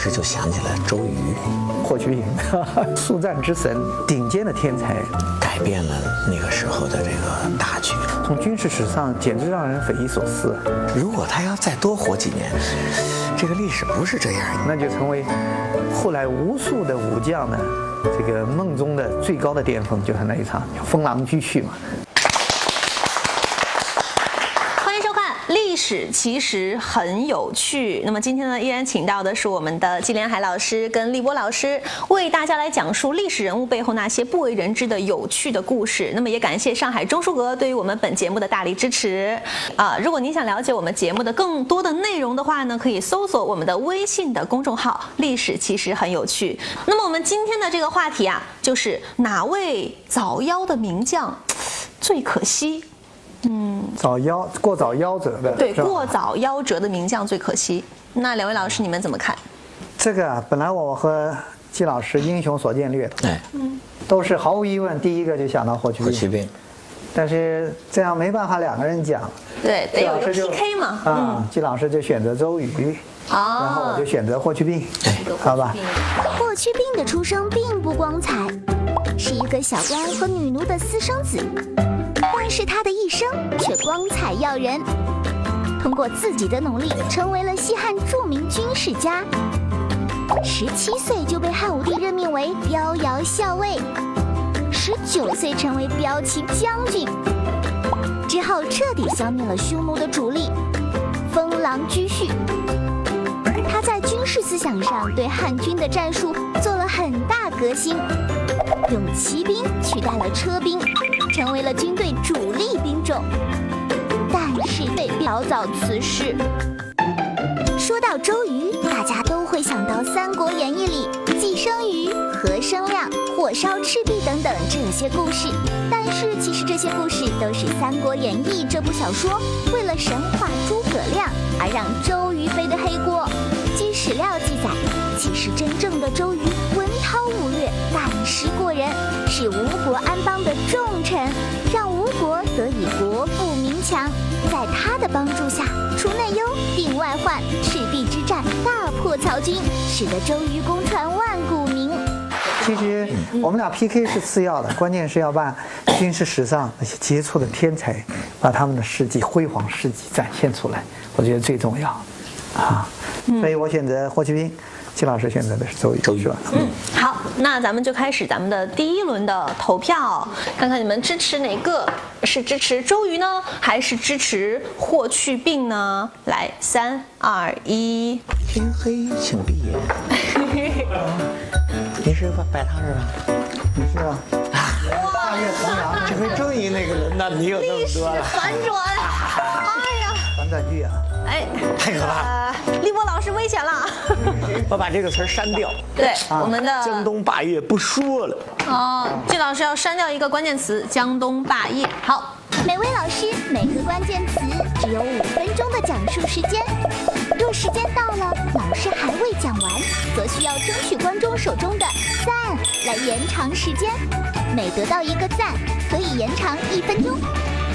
时就想起了周瑜，霍去病，速战之神，顶尖的天才，改变了那个时候的这个大局。从军事史上简直让人匪夷所思。如果他要再多活几年，这个历史不是这样，那就成为后来无数的武将呢这个梦中的最高的巅峰，就是那一场风狼居胥嘛。历史其实很有趣。那么今天呢，依然请到的是我们的季连海老师跟立波老师，为大家来讲述历史人物背后那些不为人知的有趣的故事。那么也感谢上海中书阁对于我们本节目的大力支持。啊，如果您想了解我们节目的更多的内容的话呢，可以搜索我们的微信的公众号“历史其实很有趣”。那么我们今天的这个话题啊，就是哪位早夭的名将最可惜？嗯，早夭过早夭折的，对，过早夭折的名将最可惜。那两位老师，你们怎么看？这个啊，本来我和季老师英雄所见略同，嗯，都是毫无疑问，第一个就想到霍去病。霍去病，但是这样没办法，两个人讲，对，得有 PK 嘛。啊，季老师就选择周瑜，然后我就选择霍去病，好吧？霍去病的出生并不光彩，是一个小官和女奴的私生子。但是他的一生却光彩耀人，通过自己的努力，成为了西汉著名军事家。十七岁就被汉武帝任命为标遥校尉，十九岁成为骠骑将军，之后彻底消灭了匈奴的主力封狼居胥。他在军事思想上对汉军的战术做了很大革新，用骑兵取代了车兵。成为了军队主力兵种，但是被潦早辞世。说到周瑜，大家都会想到《三国演义》里季生瑜、何生亮、火烧赤壁等等这些故事。但是其实这些故事都是《三国演义》这部小说为了神话诸葛亮而让周瑜背的黑锅。据史料记载，其实真正的周瑜。韬武略，胆识过人，是吴国安邦的重臣，让吴国得以国富民强。在他的帮助下，除内忧，定外患，赤壁之战大破曹军，使得周瑜功传万古名。其实我们俩 PK 是次要的，关键是要把军事史上那些杰出的天才，把他们的事迹、辉煌事迹展现出来，我觉得最重要啊。所以我选择霍去病。季老师现在的是周瑜，周瑜吧？嗯，好，那咱们就开始咱们的第一轮的投票，看看你们支持哪个？是支持周瑜呢，还是支持霍去病呢？来，三二一，天黑请闭眼。你是摆摆摊是吧？你是啊？大业重阳，这回终于那个轮到你有那么多了。反转，哎呀，反转剧啊！哎，太可怕了！立波老师危险了，我把这个词删掉。对，我们的江东霸业不说了。哦，季老师要删掉一个关键词“江东霸业”。好，每位老师每个关键词只有五分钟的讲述时间。若时间到了，老师还未讲完，则需要争取观众手中的赞来延长时间。每得到一个赞，可以延长一分钟。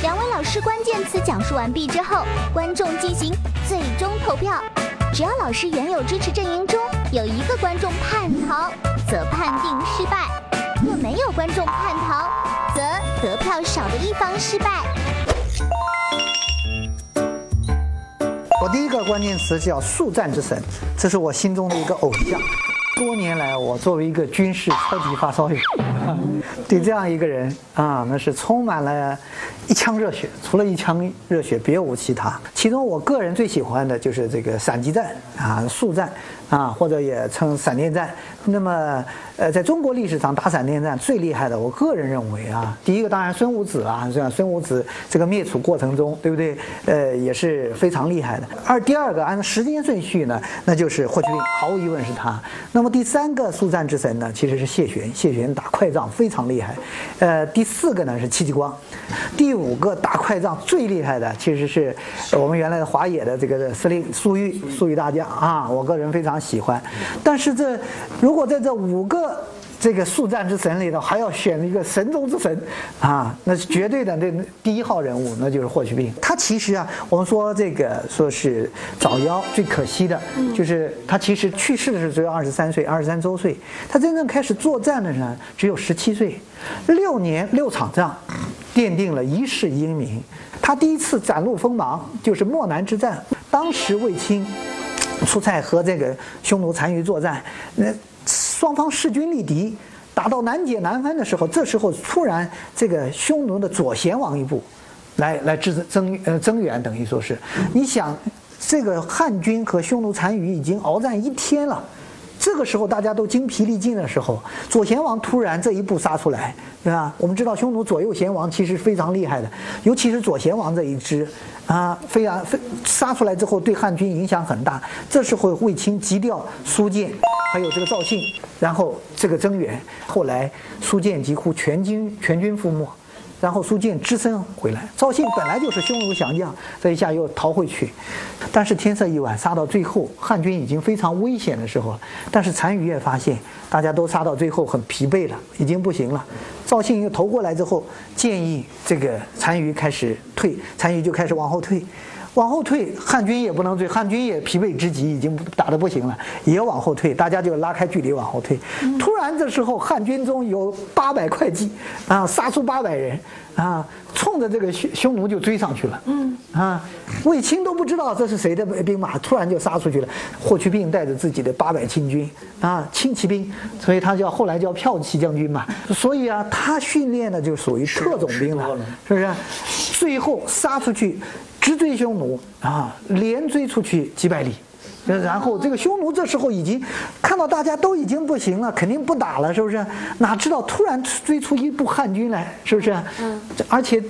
两位老师关键词讲述完毕之后，观众进行最终投票。只要老师原有支持阵营中有一个观众叛逃，则判定失败；若没有观众叛逃，则得票少的一方失败。我第一个关键词叫“速战之神”，这是我心中的一个偶像。多年来，我作为一个军事超级发烧友，对这样一个人啊，那是充满了一腔热血。除了一腔热血，别无其他。其中，我个人最喜欢的就是这个闪击战啊，速战啊，或者也称闪电战。那么，呃，在中国历史上打闪电战最厉害的，我个人认为啊，第一个当然孙武子啊，这样孙武子这个灭楚过程中，对不对？呃，也是非常厉害的。而第二个按照时间顺序呢，那就是霍去病，毫无疑问是他。那么第三个速战之神呢，其实是谢玄，谢玄打快仗非常厉害。呃，第四个呢是戚继光，第五个打快仗最厉害的其实是我们原来的华野的这个司令粟裕，粟裕大将啊，我个人非常喜欢。但是这如如果在这五个这个速战之神里头还要选一个神中之神啊，那是绝对的那第一号人物，那就是霍去病。他其实啊，我们说这个说是早夭，最可惜的就是他其实去世的时候只有二十三岁，二十三周岁。他真正开始作战的呢，只有十七岁，六年六场仗，奠定了一世英名。他第一次展露锋芒就是漠南之战，当时卫青出塞和这个匈奴单于作战，那。双方势均力敌，打到难解难分的时候，这时候突然这个匈奴的左贤王一部，来来支增呃增援，等于说是，你想这个汉军和匈奴单于已经鏖战一天了，这个时候大家都精疲力尽的时候，左贤王突然这一步杀出来，对吧？我们知道匈奴左右贤王其实非常厉害的，尤其是左贤王这一支。啊，非常非杀出来之后，对汉军影响很大。这时候卫青急调苏建，还有这个赵信，然后这个增援。后来苏建几乎全军全军覆没。然后苏建只身回来，赵信本来就是匈奴降将，这一下又逃回去。但是天色已晚，杀到最后，汉军已经非常危险的时候，但是单于也发现，大家都杀到最后很疲惫了，已经不行了。赵信又投过来之后，建议这个单于开始退，单于就开始往后退。往后退，汉军也不能追，汉军也疲惫之极，已经打得不行了，也往后退，大家就拉开距离往后退。突然这时候，汉军中有八百会计，啊，杀出八百人，啊，冲着这个匈匈奴就追上去了。嗯，啊，卫青都不知道这是谁的兵马，突然就杀出去了。霍去病带着自己的八百亲军，啊，轻骑兵，所以他叫后来叫骠骑将军嘛。所以啊，他训练的就属于特种兵了，是不是？最后杀出去。直追匈奴啊，连追出去几百里，然后这个匈奴这时候已经看到大家都已经不行了，肯定不打了，是不是？哪知道突然追出一部汉军来，是不是？嗯。而且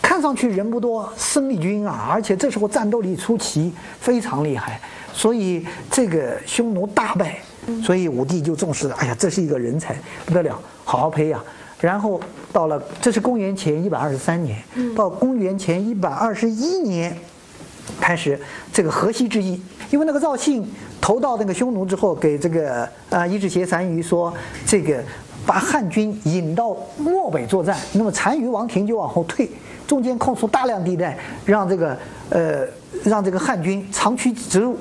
看上去人不多，生力军啊，而且这时候战斗力出奇，非常厉害，所以这个匈奴大败，所以武帝就重视，哎呀，这是一个人才，不得了，好好培养。然后到了，这是公元前一百二十三年，到公元前一百二十一年，开始这个河西之役。因为那个赵信投到那个匈奴之后，给这个呃伊稚邪单于说，这个把汉军引到漠北作战，那么单于王庭就往后退，中间空出大量地带，让这个呃让这个汉军长驱直入。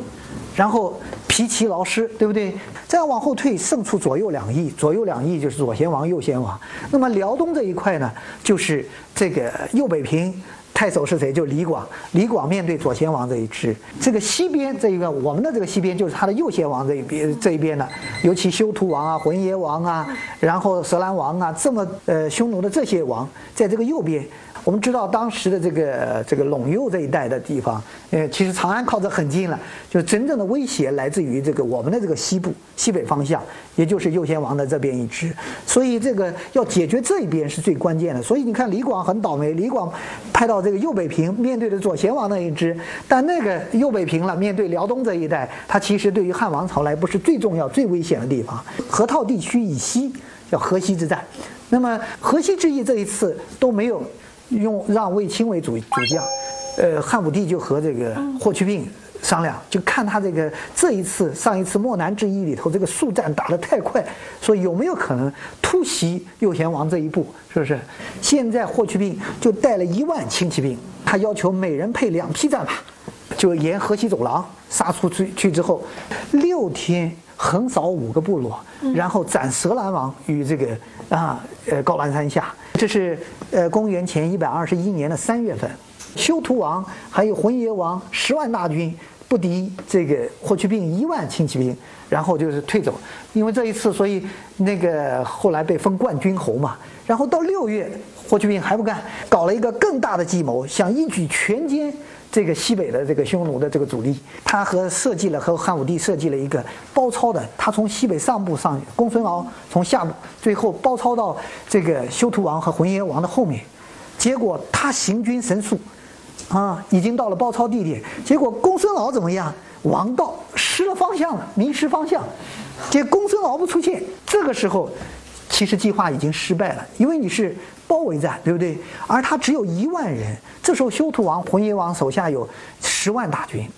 然后疲其劳师，对不对？再往后退，胜出左右两翼，左右两翼就是左贤王、右贤王。那么辽东这一块呢，就是这个右北平太守是谁？就李广。李广面对左贤王这一支。这个西边这一个，我们的这个西边就是他的右贤王这一边这一边的，尤其修图王啊、浑邪王啊，然后舌兰王啊，这么呃匈奴的这些王，在这个右边。我们知道当时的这个这个陇右这一带的地方，呃，其实长安靠着很近了，就真正的威胁来自于这个我们的这个西部西北方向，也就是右贤王的这边一支，所以这个要解决这一边是最关键的。所以你看李广很倒霉，李广派到这个右北平，面对着左贤王那一支，但那个右北平了，面对辽东这一带，它其实对于汉王朝来不是最重要、最危险的地方。河套地区以西叫河西之战，那么河西之役这一次都没有。用让卫青为主主将，呃，汉武帝就和这个霍去病商量，就看他这个这一次上一次漠南之役里头这个速战打得太快，说有没有可能突袭右贤王这一步，是不是？现在霍去病就带了一万轻骑兵，他要求每人配两匹战马，就沿河西走廊杀出去去之后，六天横扫五个部落，然后斩蛇兰王于这个啊呃高兰山下。这是呃公元前一百二十一年的三月份，修图王还有浑邪王十万大军不敌这个霍去病一万轻骑兵，然后就是退走。因为这一次，所以那个后来被封冠军侯嘛。然后到六月，霍去病还不干，搞了一个更大的计谋，想一举全歼。这个西北的这个匈奴的这个主力，他和设计了和汉武帝设计了一个包抄的，他从西北上部上，公孙敖从下部，最后包抄到这个修图王和浑邪王的后面，结果他行军神速，啊，已经到了包抄地点，结果公孙敖怎么样？王道失了方向了，迷失方向，结公孙敖不出现，这个时候。其实计划已经失败了，因为你是包围战，对不对？而他只有一万人。这时候修图王、浑邪王手下有十万大军。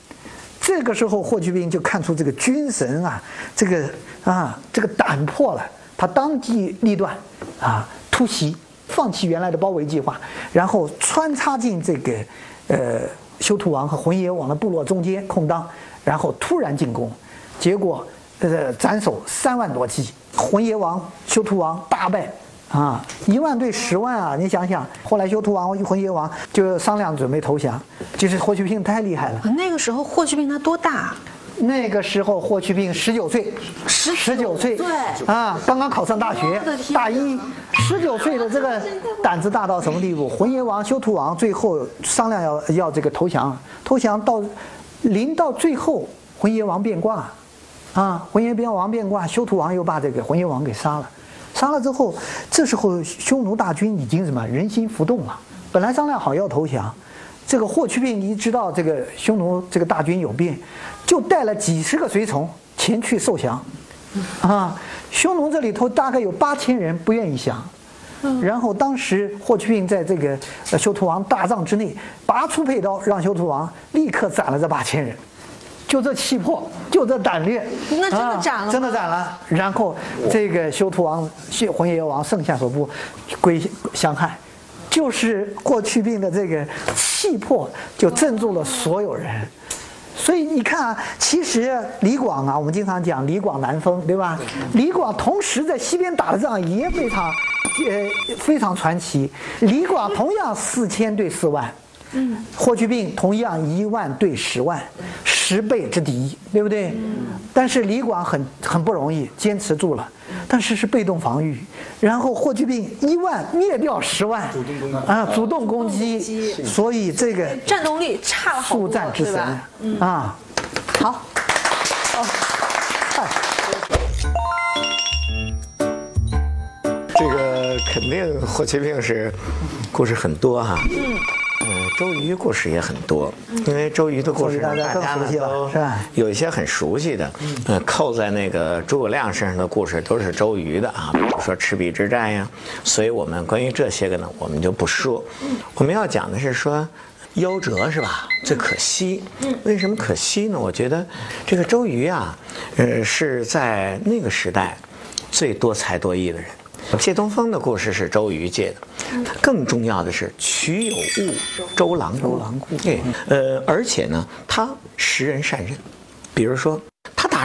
这个时候霍去病就看出这个军神啊，这个啊，这个胆魄了。他当机立断，啊，突袭，放弃原来的包围计划，然后穿插进这个，呃，修图王和浑邪王的部落中间空当，然后突然进攻，结果，呃，斩首三万多骑，浑邪王、修图王大败。啊，一万对十万啊！你想想，后来修图王、浑邪王就商量准备投降，就是霍去病太厉害了。那个时候霍去病他多大？那个时候霍去病十九岁，十十九岁，对啊，刚刚考上大学大一，十九岁的这个胆子大到什么地步？浑邪王、修图王最后商量要要这个投降，投降到临到最后，浑邪王变卦，啊，浑邪王变卦，修图王又把这个浑邪王给杀了。杀了之后，这时候匈奴大军已经什么人心浮动了。本来商量好要投降，这个霍去病一知道这个匈奴这个大军有变，就带了几十个随从前去受降。啊，匈奴这里头大概有八千人不愿意降。然后当时霍去病在这个呃修图王大帐之内拔出佩刀，让修图王立刻斩了这八千人。就这气魄，就这胆略，那真的啊斩了吗真的斩了。然后这个修图王、谢浑邪王剩下所部归相害，就是霍去病的这个气魄，就镇住了所有人。所以你看啊，其实李广啊，我们经常讲李广难封，对吧？李广同时在西边打的仗也非常，呃，非常传奇。李广同样四千对四万，嗯，霍去病同样一万对十万，十倍之敌，对不对？但是李广很很不容易，坚持住了，但是是被动防御。然后霍去病一万灭掉十万，啊，主动攻击，所以这个战斗力差了好多，速战之神对吧？啊。好，这个肯定霍去病是故事很多哈。嗯。周瑜故事也很多，因为周瑜的故事大家更熟悉了是吧有一些很熟悉的，呃，扣在那个诸葛亮身上的故事都是周瑜的啊，比如说赤壁之战呀。所以我们关于这些个呢，我们就不说。我们要讲的是说。夭折是吧？最可惜。为什么可惜呢？我觉得这个周瑜啊，呃，是在那个时代最多才多艺的人。借东风的故事是周瑜借的，更重要的是曲有误，周郎顾。周郎顾对，呃，而且呢，他识人善任，比如说。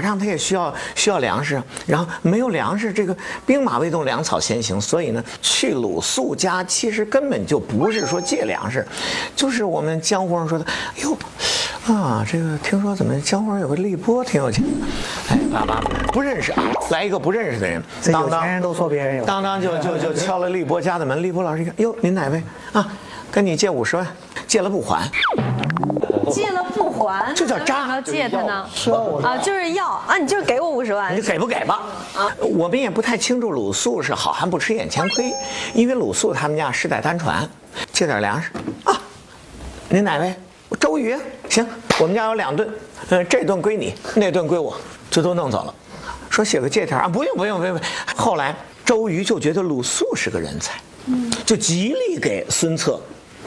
仗，他也需要需要粮食，然后没有粮食，这个兵马未动，粮草先行。所以呢，去鲁肃家其实根本就不是说借粮食，就是我们江湖上说的，哎呦，啊，这个听说怎么江湖上有个立波挺有钱的，哎，爸爸不认识啊，来一个不认识的人，当当人都说别人有，当当就就就敲了立波家的门，立波老师一看，哟，您哪位啊？跟你借五十万，借了不还，借了不还，这叫渣要借他呢？啊，就是要啊，你就是给我五十万你，给不给吧？啊，我们也不太清楚鲁肃是好汉不吃眼前亏，因为鲁肃他们家世代单传，借点粮食啊。您哪位？周瑜，行，我们家有两顿，呃，这顿归你，那顿归我，就都弄走了。说写个借条啊，不用不用不用。不用后来周瑜就觉得鲁肃是个人才，就极力给孙策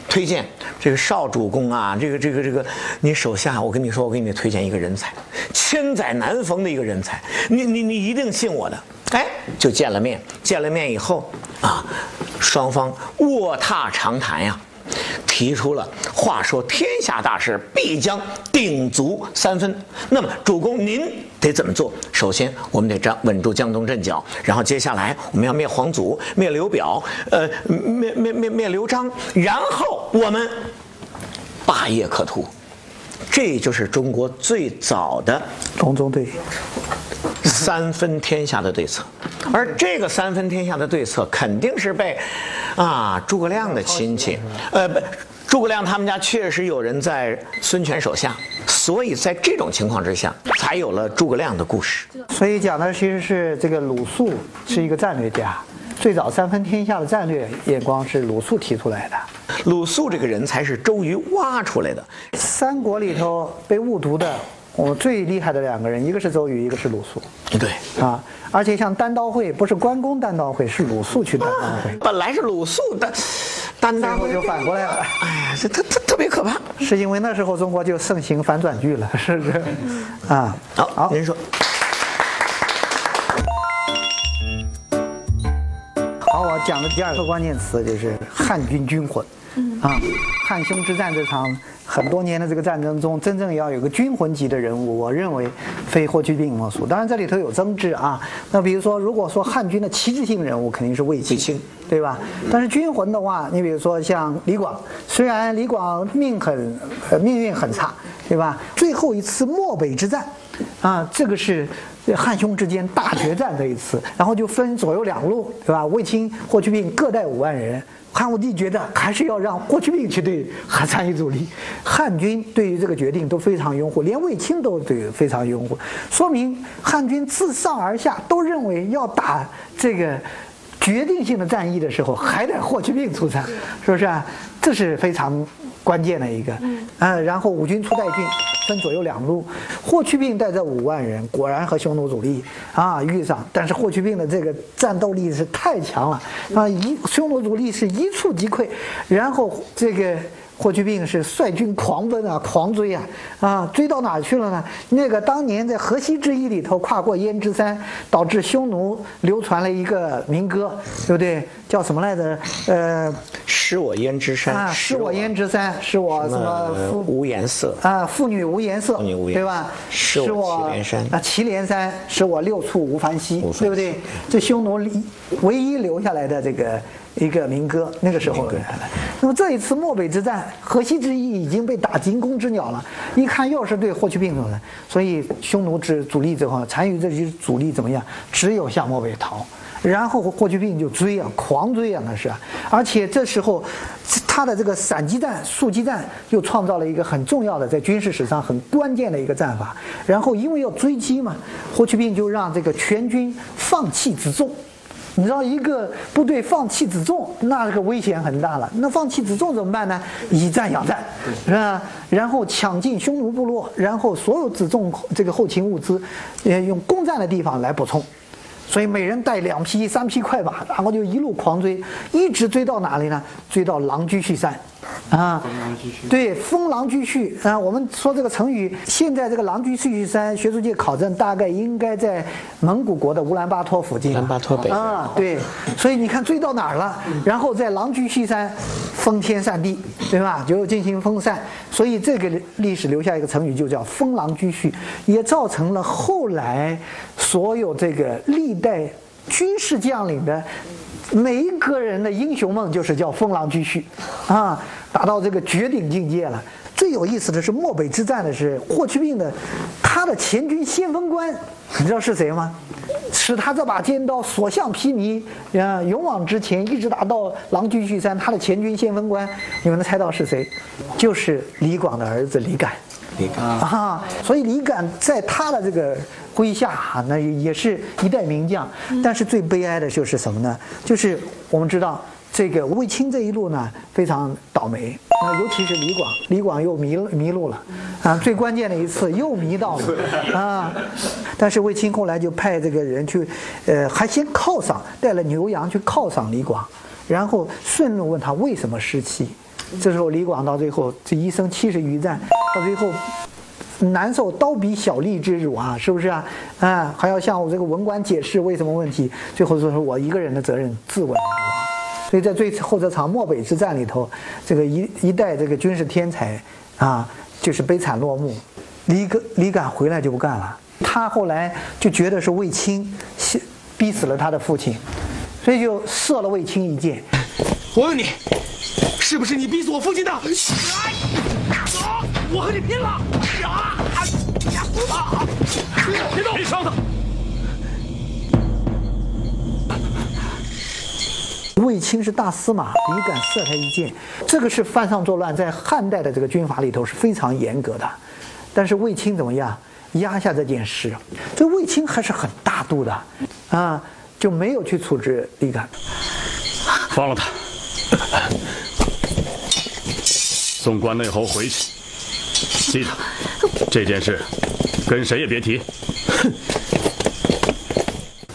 推荐这个少主公啊，这个这个这个，你手下，我跟你说，我给你推荐一个人才，千载难逢的一个人才，你你你一定信我的。哎，就见了面，见了面以后啊，双方卧榻长谈呀。提出了话说天下大事必将鼎足三分，那么主公您得怎么做？首先我们得张稳住江东阵脚，然后接下来我们要灭皇祖、灭刘表，呃，灭灭灭灭刘璋，然后我们霸业可图。这就是中国最早的隆中对，三分天下的对策，而这个三分天下的对策肯定是被啊诸葛亮的亲戚，呃，不诸葛亮他们家确实有人在孙权手下，所以在这种情况之下，才有了诸葛亮的故事。所以讲的其实是这个鲁肃是一个战略家，最早三分天下的战略眼光是鲁肃提出来的。鲁肃这个人才是周瑜挖出来的，三国里头被误读的，我最厉害的两个人，一个是周瑜，一个是鲁肃对。啊。而且像单刀会，不是关公单刀会，是鲁肃去单刀会，本来是鲁肃的单刀会就反过来了。哎呀，这特特特别可怕。是因为那时候中国就盛行反转剧了，是不是？啊，好，好您说。好，我讲的第二个关键词就是汉军军魂。啊，汉匈之战这场很多年的这个战争中，真正要有个军魂级的人物，我认为非霍去病莫属。当然这里头有争执啊。那比如说，如果说汉军的旗帜性人物，肯定是卫青，对吧？但是军魂的话，你比如说像李广，虽然李广命很命运很差，对吧？最后一次漠北之战，啊，这个是汉匈之间大决战这一次，然后就分左右两路，对吧？卫青、霍去病各带五万人。汉武帝觉得还是要让霍去病去对韩参与主力，汉军对于这个决定都非常拥护，连卫青都对非常拥护，说明汉军自上而下都认为要打这个决定性的战役的时候，还得霍去病出战，是不是啊？这是非常关键的一个，嗯，然后五军出代郡。分左右两路，霍去病带着五万人，果然和匈奴主力啊遇上。但是霍去病的这个战斗力是太强了啊，一匈奴主力是一触即溃，然后这个。霍去病是率军狂奔啊，狂追啊，啊，追到哪去了呢？那个当年在河西之役里头跨过焉支山，导致匈奴流传了一个民歌，对不对？叫什么来着？呃，失我焉支山啊，失我焉支山，使我什么无颜色啊？妇女无颜色，对吧？使我祁连山啊，祁连山，使我六畜无烦息，对不对？这匈奴唯一留下来的这个。一个民歌，那个时候，那么这一次漠北之战，河西之役已经被打惊弓之鸟了。一看又是对霍去病的，所以匈奴之主力之后，单于这些主力怎么样？只有向漠北逃。然后霍去病就追啊，狂追啊，那是。而且这时候，他的这个散击战、速击战又创造了一个很重要的在军事史上很关键的一个战法。然后因为要追击嘛，霍去病就让这个全军放弃辎重。你知道一个部队放弃辎重，那这个危险很大了。那放弃辎重怎么办呢？以战养战，是吧？然后抢进匈奴部落，然后所有辎重这个后勤物资，呃，用攻占的地方来补充。所以每人带两匹、三匹快马，然后就一路狂追，一直追到哪里呢？追到狼居胥山。啊，对，封狼居胥啊，我们说这个成语，现在这个狼居胥山，学术界考证大概应该在蒙古国的乌兰巴托附近。乌兰巴托北啊，对，所以你看追到哪儿了？然后在狼居胥山封天散地，对吧？就进行封禅，所以这个历史留下一个成语，就叫封狼居胥，也造成了后来所有这个历代军事将领的。每一个人的英雄梦就是叫封狼居胥，啊，达到这个绝顶境界了。最有意思的是漠北之战的是霍去病的，他的前军先锋官，你知道是谁吗？使他这把尖刀所向披靡，啊，勇往直前，一直打到狼居胥山。他的前军先锋官，你们能猜到是谁？就是李广的儿子李敢。李敢啊，所以李敢在他的这个。麾下哈，那也是一代名将，但是最悲哀的就是什么呢？就是我们知道这个卫青这一路呢非常倒霉啊，尤其是李广，李广又迷迷路了啊，最关键的一次又迷到了啊。但是卫青后来就派这个人去，呃，还先犒赏，带了牛羊去犒赏李广，然后顺路问他为什么失气。这时候李广到最后这一生七十余战，到最后。难受刀笔小利之辱啊，是不是啊？啊，还要向我这个文官解释为什么问题？最后说是我一个人的责任，自刎而亡。所以在最后这场漠北之战里头，这个一一代这个军事天才啊，就是悲惨落幕。李敢李敢回来就不干了，他后来就觉得是卫青逼死了他的父亲，所以就射了卫青一箭。我问你，是不是你逼死我父亲的？走我和你拼了！啊！别动！别伤他！卫青是大司马，你敢射他一箭，这个是犯上作乱，在汉代的这个军法里头是非常严格的。但是卫青怎么样？压下这件事，这卫青还是很大度的，啊，就没有去处置李敢，放了他，送关内侯回去。记得这件事，跟谁也别提。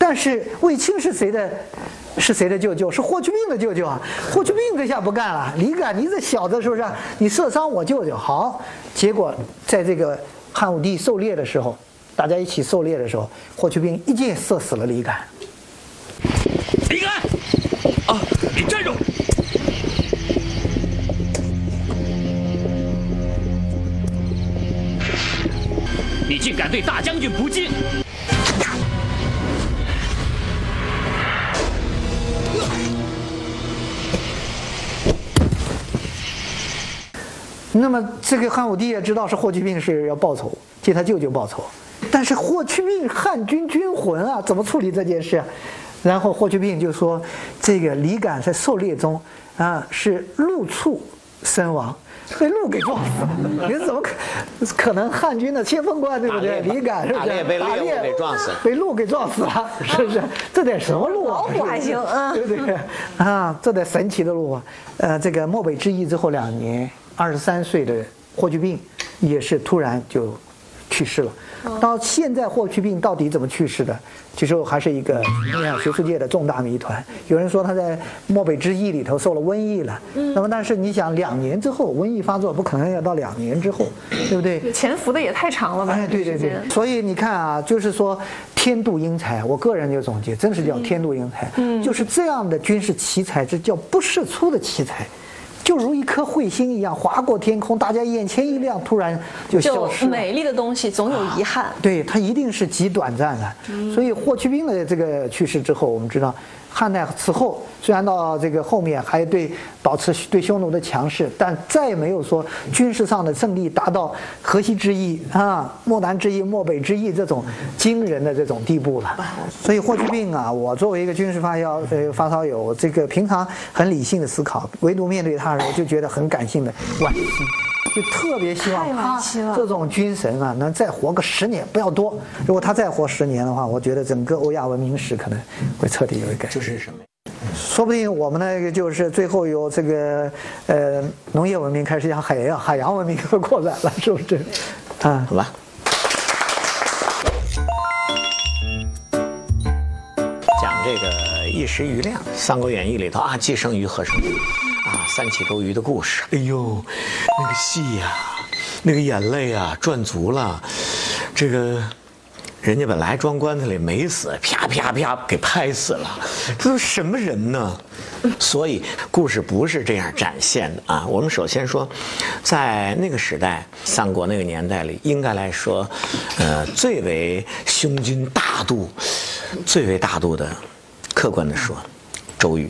但是卫青是谁的？是谁的舅舅？是霍去病的舅舅啊！霍去病这下不干了，李敢，你这小子是不是？你射伤我舅舅，好。结果在这个汉武帝狩猎的时候，大家一起狩猎的时候，霍去病一箭射死了李敢。李敢，啊，你站住！你竟敢对大将军不敬！那么这个汉武帝也知道是霍去病是要报仇，替他舅舅报仇，但是霍去病汉军军魂啊，怎么处理这件事？然后霍去病就说，这个李敢在狩猎中啊是鹿畜身亡，被鹿给撞死了。你怎么可可能汉军的先锋官对不对？李敢是不是打猎被猎物给撞死被鹿给撞死了，是不是？这得什么鹿啊？老虎还行嗯对不对？啊，这得神奇的鹿啊！呃，这个漠北之役之后两年，二十三岁的霍去病也是突然就去世了。到现在霍去病到底怎么去世的，其实还是一个你看学术界的重大谜团。有人说他在漠北之役里头受了瘟疫了，那么但是你想两年之后瘟疫发作，不可能要到两年之后，对不对？潜伏的也太长了吧？哎，对对对所以你看啊，就是说天妒英才，我个人就总结，真是叫天妒英才，嗯，就是这样的军事奇才，这叫不世出的奇才。就如一颗彗星一样划过天空，大家眼前一亮，突然就消失了。美丽的东西总有遗憾。对，它一定是极短暂的。所以霍去病的这个去世之后，我们知道汉代此后虽然到这个后面还对保持对匈奴的强势，但再也没有说军事上的胜利达到河西之役啊、漠南之役、漠北之役这种惊人的这种地步了。所以霍去病啊，我作为一个军事发烧呃发烧友，这个平常很理性的思考，唯独面对他的时候就觉得很感性的惋惜。就特别希望他这种军神啊，能再活个十年，不要多。如果他再活十年的话，我觉得整个欧亚文明史可能会彻底有一个。就是什么？说不定我们那个就是最后有这个呃农业文明开始向海洋海洋文明 扩展了，是不是？啊，好吧。讲这个一时余亮，《三国演义》里头啊，既生瑜何生瑜啊，三起周瑜的故事。哎呦，那个戏呀、那个眼泪啊，赚足了。这个人家本来装棺材里没死，啪啪啪给拍死了，这都什么人呢？所以故事不是这样展现的啊。我们首先说，在那个时代，三国那个年代里，应该来说，呃，最为胸襟大度、最为大度的，客观的说，周瑜。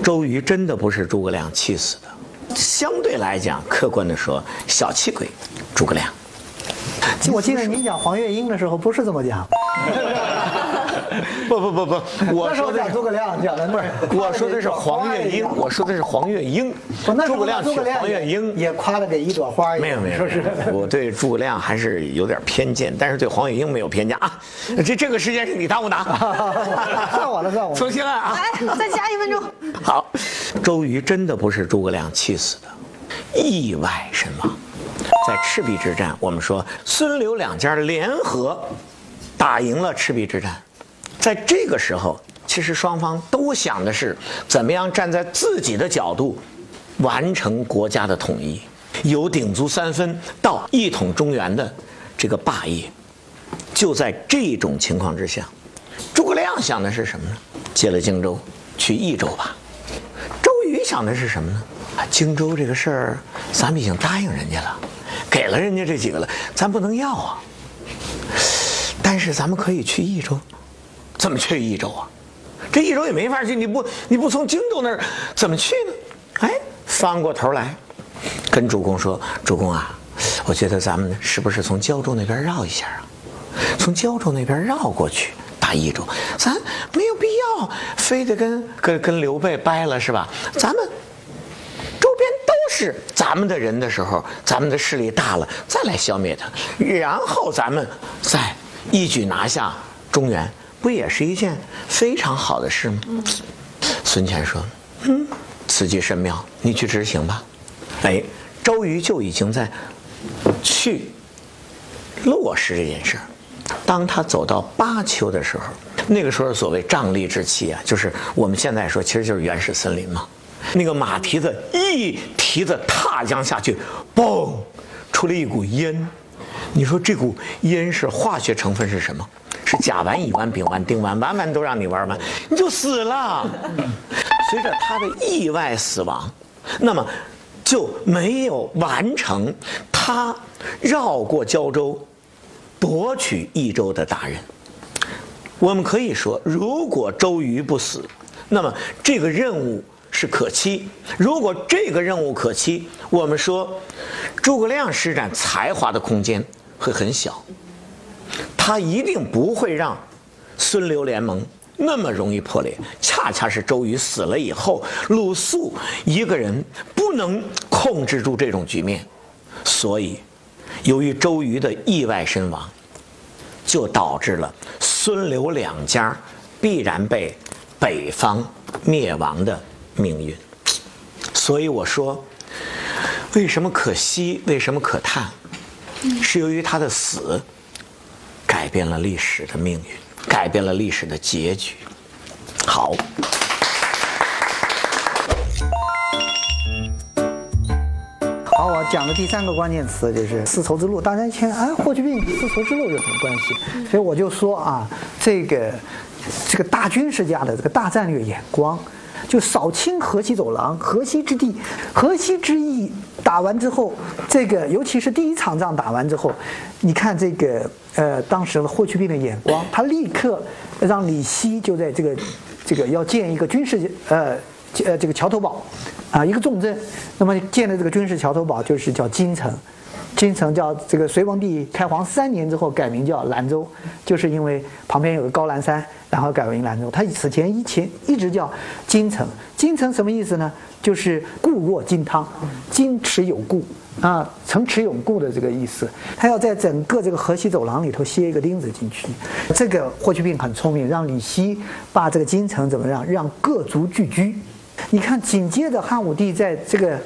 周瑜真的不是诸葛亮气死的，相对来讲，客观的说，小气鬼，诸葛亮。我记得您讲黄月英的时候不是这么讲，不不不不，我说的是诸葛亮讲的不是，我说的是黄月英，我说的是黄月英。诸葛亮娶诸葛亮黄月英，也夸的给一朵花一样，没有没有，是不是？我对诸葛亮还是有点偏见，但是对黄月英没有偏见啊。这这个时间是你耽误的啊，算我的算我的重新来啊。来，再加一分钟。好，周瑜真的不是诸葛亮气死的，意外身亡。在赤壁之战，我们说孙刘两家联合打赢了赤壁之战，在这个时候，其实双方都想的是怎么样站在自己的角度完成国家的统一，由鼎足三分到一统中原的这个霸业。就在这种情况之下，诸葛亮想的是什么呢？接了荆州，去益州吧。周瑜想的是什么呢？啊，荆州这个事儿，咱们已经答应人家了，给了人家这几个了，咱不能要啊。但是咱们可以去益州，怎么去益州啊？这益州也没法去，你不你不从荆州那儿怎么去呢？哎，翻过头来，跟主公说：“主公啊，我觉得咱们是不是从胶州那边绕一下啊？从胶州那边绕过去打益州，咱没有必要非得跟跟跟刘备掰了是吧？咱们是咱们的人的时候，咱们的势力大了，再来消灭他，然后咱们再一举拿下中原，不也是一件非常好的事吗？孙权说：“嗯，此计甚妙，你去执行吧。”哎，周瑜就已经在去落实这件事儿。当他走到巴丘的时候，那个时候所谓瘴疠之气啊，就是我们现在说，其实就是原始森林嘛。那个马蹄子一蹄子踏将下去，嘣，出了一股烟。你说这股烟是化学成分是什么？是甲烷、乙烷、丙烷、丁烷，完完都让你玩完，你就死了。随着他的意外死亡，那么就没有完成他绕过胶州，夺取益州的大任。我们可以说，如果周瑜不死，那么这个任务是可期。如果这个任务可期，我们说诸葛亮施展才华的空间会很小，他一定不会让孙刘联盟那么容易破裂。恰恰是周瑜死了以后，鲁肃一个人不能控制住这种局面，所以由于周瑜的意外身亡，就导致了。孙刘两家必然被北方灭亡的命运，所以我说，为什么可惜？为什么可叹？是由于他的死改变了历史的命运，改变了历史的结局。好。好，我讲的第三个关键词就是丝绸之路。大家一听，哎，霍去病丝绸之路有什么关系？所以我就说啊，这个这个大军事家的这个大战略眼光，就扫清河西走廊、河西之地、河西之役打完之后，这个尤其是第一场仗打完之后，你看这个呃，当时的霍去病的眼光，他立刻让李希就在这个这个要建一个军事呃。呃，这个桥头堡，啊，一个重镇，那么建的这个军事桥头堡就是叫金城，京城叫这个隋文帝开皇三年之后改名叫兰州，就是因为旁边有个高兰山，然后改名兰州。他此前以前一直叫京城，京城什么意思呢？就是固若金汤，金池有固啊，城池永固的这个意思。他要在整个这个河西走廊里头楔一个钉子进去。这个霍去病很聪明，让李希把这个京城怎么样，让各族聚居。你看，紧接着汉武帝在这个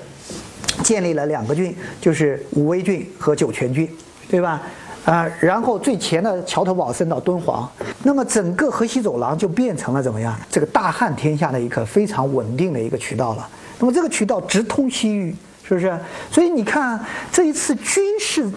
建立了两个郡，就是武威郡和酒泉郡，对吧？啊，然后最前的桥头堡升到敦煌，那么整个河西走廊就变成了怎么样？这个大汉天下的一个非常稳定的一个渠道了。那么这个渠道直通西域，是不是？所以你看这一次军事。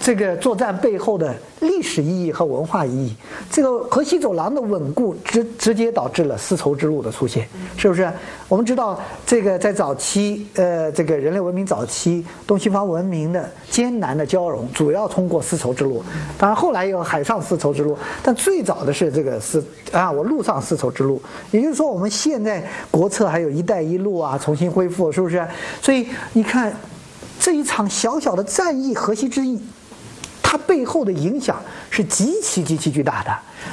这个作战背后的历史意义和文化意义，这个河西走廊的稳固直直接导致了丝绸之路的出现，是不是？我们知道，这个在早期，呃，这个人类文明早期，东西方文明的艰难的交融，主要通过丝绸之路。当然后来有海上丝绸之路，但最早的是这个丝啊，我陆上丝绸之路。也就是说，我们现在国策还有一带一路啊，重新恢复，是不是？所以你看，这一场小小的战役，河西之役。它背后的影响是极其极其巨大的，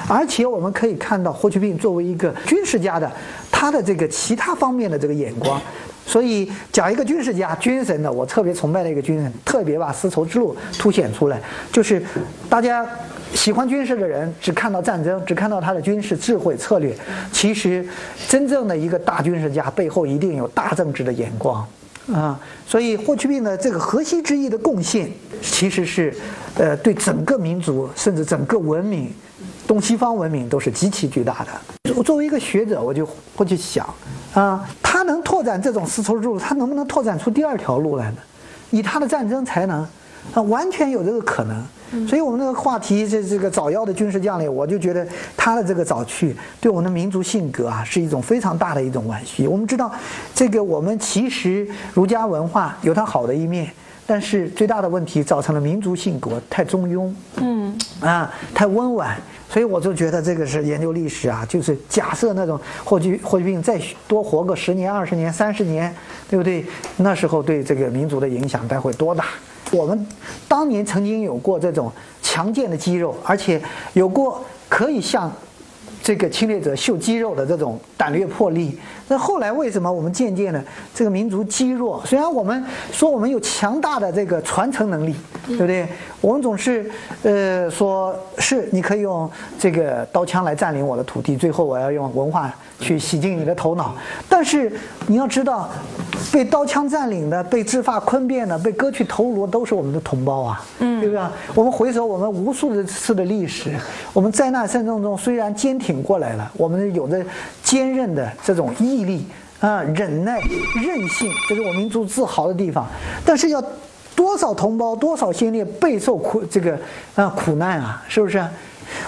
而且我们可以看到霍去病作为一个军事家的，他的这个其他方面的这个眼光。所以讲一个军事家、军神呢，我特别崇拜的一个军人，特别把丝绸之路凸显出来。就是大家喜欢军事的人，只看到战争，只看到他的军事智慧策略，其实真正的一个大军事家背后一定有大政治的眼光。啊，所以霍去病的这个河西之役的贡献，其实是，呃，对整个民族甚至整个文明，东西方文明都是极其巨大的。我作为一个学者，我就会去想，啊，他能拓展这种丝绸之路，他能不能拓展出第二条路来呢？以他的战争才能，啊，完全有这个可能。所以，我们这个话题，这这个早夭的军事将领，我就觉得他的这个早去，对我们的民族性格啊，是一种非常大的一种惋惜。我们知道，这个我们其实儒家文化有它好的一面，但是最大的问题造成了民族性格太中庸，嗯，啊，太温婉。所以我就觉得这个是研究历史啊，就是假设那种霍去霍去病再多活个十年、二十年、三十年，对不对？那时候对这个民族的影响该会多大？我们当年曾经有过这种强健的肌肉，而且有过可以向这个侵略者秀肌肉的这种胆略魄力。那后来为什么我们渐渐的这个民族积弱？虽然我们说我们有强大的这个传承能力，对不对？我们总是呃说是你可以用这个刀枪来占领我的土地，最后我要用文化去洗净你的头脑。但是你要知道，被刀枪占领的、被制发坤变的、被割去头颅，都是我们的同胞啊，对不对？我们回首我们无数的次的历史，我们灾难战争中虽然坚挺过来了，我们有着坚韧的这种毅。毅力啊，忍耐、韧性，这是我民族自豪的地方。但是要多少同胞、多少先烈备受苦这个啊苦难啊，是不是？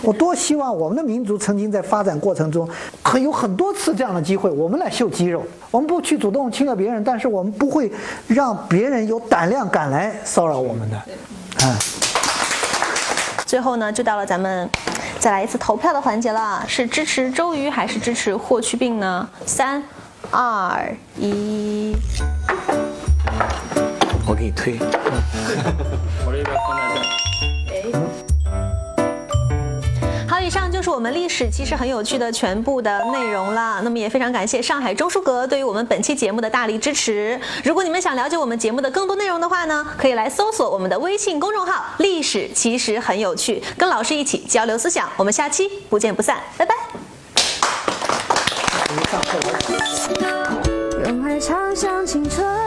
我多希望我们的民族曾经在发展过程中，可有很多次这样的机会，我们来秀肌肉。我们不去主动侵略别人，但是我们不会让别人有胆量敢来骚扰我们的。啊，最后呢，就到了咱们再来一次投票的环节了，是支持周瑜还是支持霍去病呢？三、二、一。我给你推。我这边放在以上就是我们历史其实很有趣的全部的内容了。那么也非常感谢上海中书阁对于我们本期节目的大力支持。如果你们想了解我们节目的更多内容的话呢，可以来搜索我们的微信公众号“历史其实很有趣”，跟老师一起交流思想。我们下期不见不散，拜拜。用爱唱响青春。